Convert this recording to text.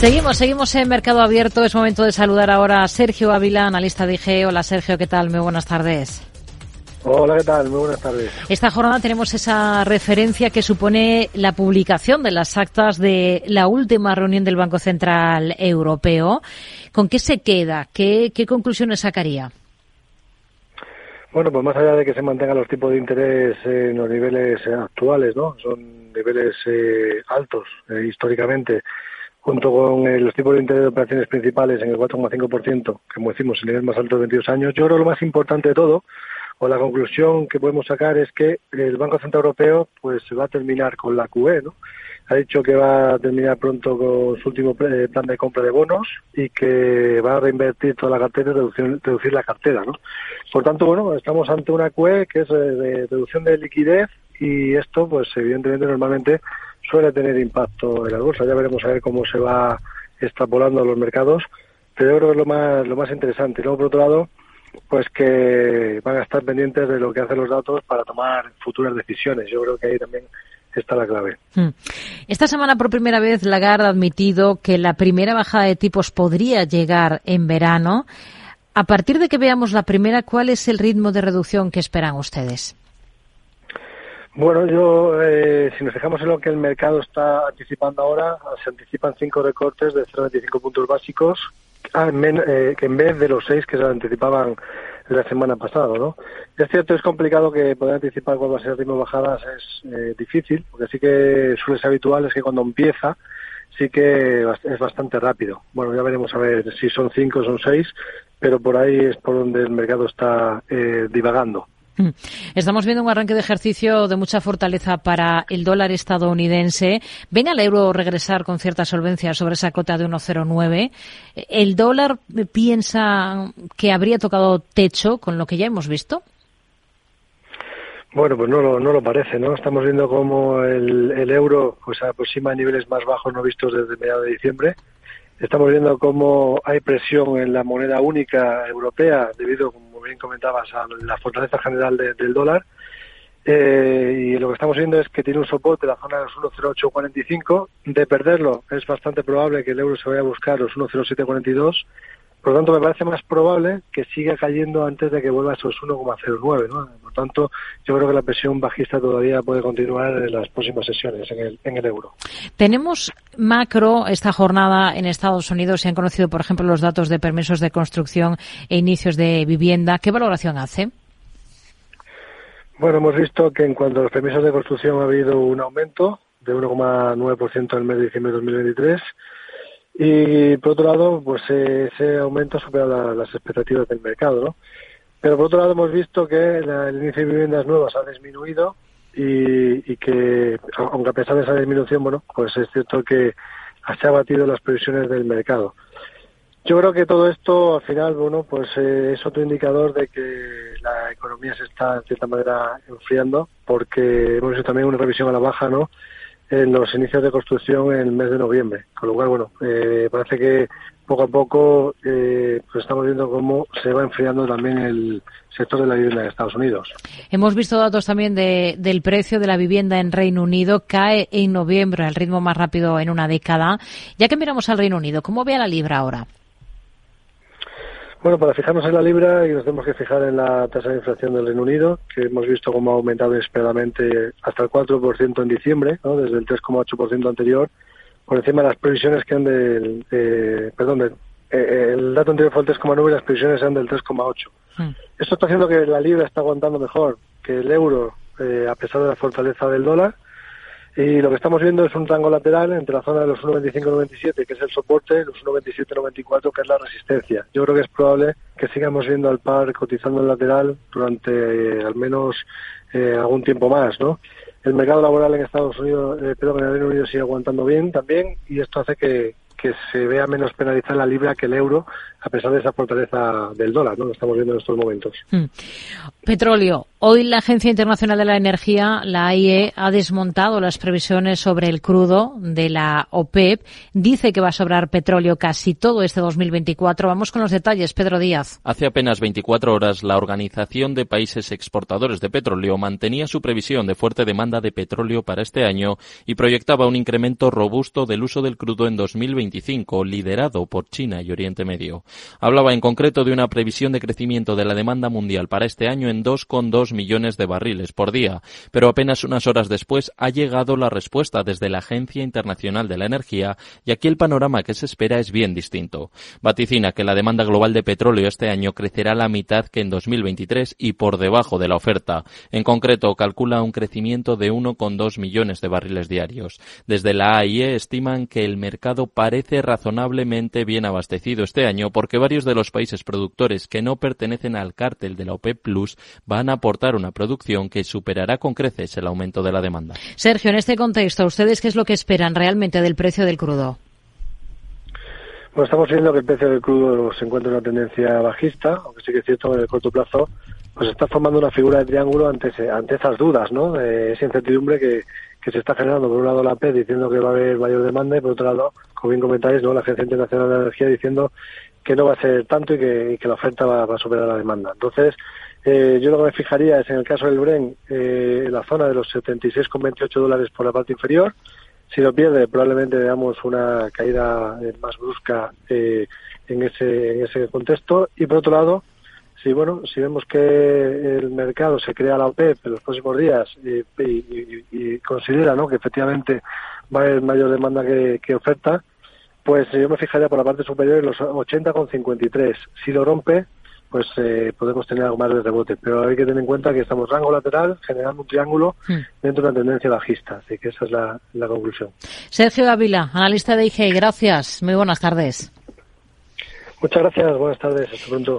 Seguimos, seguimos en Mercado Abierto. Es momento de saludar ahora a Sergio Ávila, analista de IG. Hola Sergio, ¿qué tal? Muy buenas tardes. Hola, ¿qué tal? Muy buenas tardes. Esta jornada tenemos esa referencia que supone la publicación de las actas de la última reunión del Banco Central Europeo. ¿Con qué se queda? ¿Qué, qué conclusiones sacaría? Bueno, pues más allá de que se mantengan los tipos de interés en los niveles actuales, ¿no? Son niveles eh, altos eh, históricamente junto con eh, los tipos de interés de operaciones principales en el 4,5%, que como decimos, el nivel más alto de 22 años, yo creo lo más importante de todo, o la conclusión que podemos sacar es que el Banco Central Europeo pues va a terminar con la QE, ¿no? Ha dicho que va a terminar pronto con su último eh, plan de compra de bonos y que va a reinvertir toda la cartera y reducir, reducir la cartera, ¿no? Por tanto, bueno, estamos ante una QE que es de reducción de liquidez y esto, pues evidentemente, normalmente suele tener impacto en la bolsa. Ya veremos a ver cómo se va extrapolando a los mercados, pero yo creo que es lo más, lo más interesante. Y luego, por otro lado, pues que van a estar pendientes de lo que hacen los datos para tomar futuras decisiones. Yo creo que ahí también está la clave. Hmm. Esta semana, por primera vez, Lagarde ha admitido que la primera bajada de tipos podría llegar en verano. A partir de que veamos la primera, ¿cuál es el ritmo de reducción que esperan ustedes? Bueno, yo, eh, si nos fijamos en lo que el mercado está anticipando ahora, se anticipan cinco recortes de 0,25 puntos básicos, ah, eh, que en vez de los seis que se anticipaban la semana pasada, ¿no? Es cierto, es complicado que poder anticipar cuál va a ser el ritmo de bajadas, es eh, difícil, porque sí que suele ser habitual, es que cuando empieza, sí que es bastante rápido. Bueno, ya veremos a ver si son cinco o son seis, pero por ahí es por donde el mercado está divagando. Mm. Estamos viendo un arranque de ejercicio de mucha fortaleza para el dólar estadounidense. ¿Ven al euro regresar con cierta solvencia sobre esa cota de 1,09? ¿El dólar piensa que habría tocado techo con lo que ya hemos visto? Bueno, pues no lo, parece, ¿no? Estamos viendo cómo el, el euro pues aproxima a niveles más bajos no vistos desde mediados de diciembre. Estamos viendo cómo hay presión en la moneda única europea debido, como bien comentabas, a la fortaleza general del dólar. Eh, y lo que estamos viendo es que tiene un soporte en la zona de los 1.0845. De perderlo, es bastante probable que el euro se vaya a buscar los 1.0742 por lo tanto, me parece más probable que siga cayendo antes de que vuelva a esos 1,09. ¿no? Por tanto, yo creo que la presión bajista todavía puede continuar en las próximas sesiones en el, en el euro. Tenemos macro esta jornada en Estados Unidos. Se han conocido, por ejemplo, los datos de permisos de construcción e inicios de vivienda. ¿Qué valoración hace? Bueno, hemos visto que en cuanto a los permisos de construcción ha habido un aumento de 1,9% en el mes de diciembre de 2023 y por otro lado, pues eh, ese aumento supera las expectativas del mercado, ¿no? Pero por otro lado hemos visto que el índice de viviendas nuevas ha disminuido y, que, aunque a pesar de esa disminución, bueno, pues es cierto que se ha batido las previsiones del mercado. Yo creo que todo esto, al final, bueno, pues eh, es otro indicador de que la economía se está, en cierta manera, enfriando, porque hemos visto también una revisión a la baja, ¿no?, en los inicios de construcción en el mes de noviembre. Con lo cual, bueno, eh, parece que poco a poco eh, pues estamos viendo cómo se va enfriando también el sector de la vivienda en Estados Unidos. Hemos visto datos también de, del precio de la vivienda en Reino Unido. Cae en noviembre al ritmo más rápido en una década. Ya que miramos al Reino Unido, ¿cómo ve a la libra ahora? Bueno, para fijarnos en la libra y nos tenemos que fijar en la tasa de inflación del Reino Unido, que hemos visto cómo ha aumentado inesperadamente hasta el 4% en diciembre, ¿no? desde el 3,8% anterior, por encima de las previsiones que han del... perdón, eh, el dato anterior fue el 3,9 y las previsiones eran del 3,8. Hmm. Esto está haciendo que la libra está aguantando mejor que el euro, eh, a pesar de la fortaleza del dólar, y lo que estamos viendo es un rango lateral entre la zona de los 1,25-97, que es el soporte, y los 1,27-94, que es la resistencia. Yo creo que es probable que sigamos viendo al par cotizando en lateral durante eh, al menos eh, algún tiempo más, ¿no? El mercado laboral en Estados Unidos, eh, perdón, en el Reino Unido sigue aguantando bien también y esto hace que, que se vea menos penalizada la libra que el euro, a pesar de esa fortaleza del dólar, ¿no? Lo estamos viendo en estos momentos. Hmm. Petróleo. Hoy la Agencia Internacional de la Energía, la AIE, ha desmontado las previsiones sobre el crudo de la OPEP. Dice que va a sobrar petróleo casi todo este 2024. Vamos con los detalles. Pedro Díaz. Hace apenas 24 horas, la Organización de Países Exportadores de Petróleo mantenía su previsión de fuerte demanda de petróleo para este año y proyectaba un incremento robusto del uso del crudo en 2025, liderado por China y Oriente Medio. Hablaba en concreto de una previsión de crecimiento de la demanda mundial para este año en 2,2 millones de barriles por día, pero apenas unas horas después ha llegado la respuesta desde la Agencia Internacional de la Energía y aquí el panorama que se espera es bien distinto. Vaticina que la demanda global de petróleo este año crecerá la mitad que en 2023 y por debajo de la oferta. En concreto, calcula un crecimiento de 1,2 millones de barriles diarios. Desde la AIE estiman que el mercado parece razonablemente bien abastecido este año porque varios de los países productores que no pertenecen al cártel de la OPEP Plus van a aportar una producción que superará con creces el aumento de la demanda. Sergio, en este contexto, ¿ustedes qué es lo que esperan realmente del precio del crudo? Bueno, estamos viendo que el precio del crudo se encuentra en una tendencia bajista, aunque sí que es cierto que en el corto plazo pues está formando una figura de triángulo ante, ante esas dudas, ¿no? De esa incertidumbre que, que se está generando. Por un lado la PED diciendo que va a haber mayor demanda y por otro lado, como bien comentáis, ¿no? la Agencia Internacional de Energía diciendo que no va a ser tanto y que, la oferta va, va, a superar la demanda. Entonces, eh, yo lo que me fijaría es en el caso del Bren, eh, en la zona de los 76,28 dólares por la parte inferior. Si lo pierde, probablemente veamos una caída eh, más brusca en, ese, en ese contexto. Y por otro lado, si bueno, si vemos que el mercado se crea la OPEP en los próximos días y, considera ¿no? que efectivamente va a haber mayor demanda que, que oferta, pues yo me fijaría por la parte superior en los 80,53. Si lo rompe, pues eh, podemos tener algo más de rebote. Pero hay que tener en cuenta que estamos rango lateral, generando un triángulo hmm. dentro de una tendencia bajista. Así que esa es la, la conclusión. Sergio Ávila, analista de IG, gracias. Muy buenas tardes. Muchas gracias, buenas tardes, hasta pronto.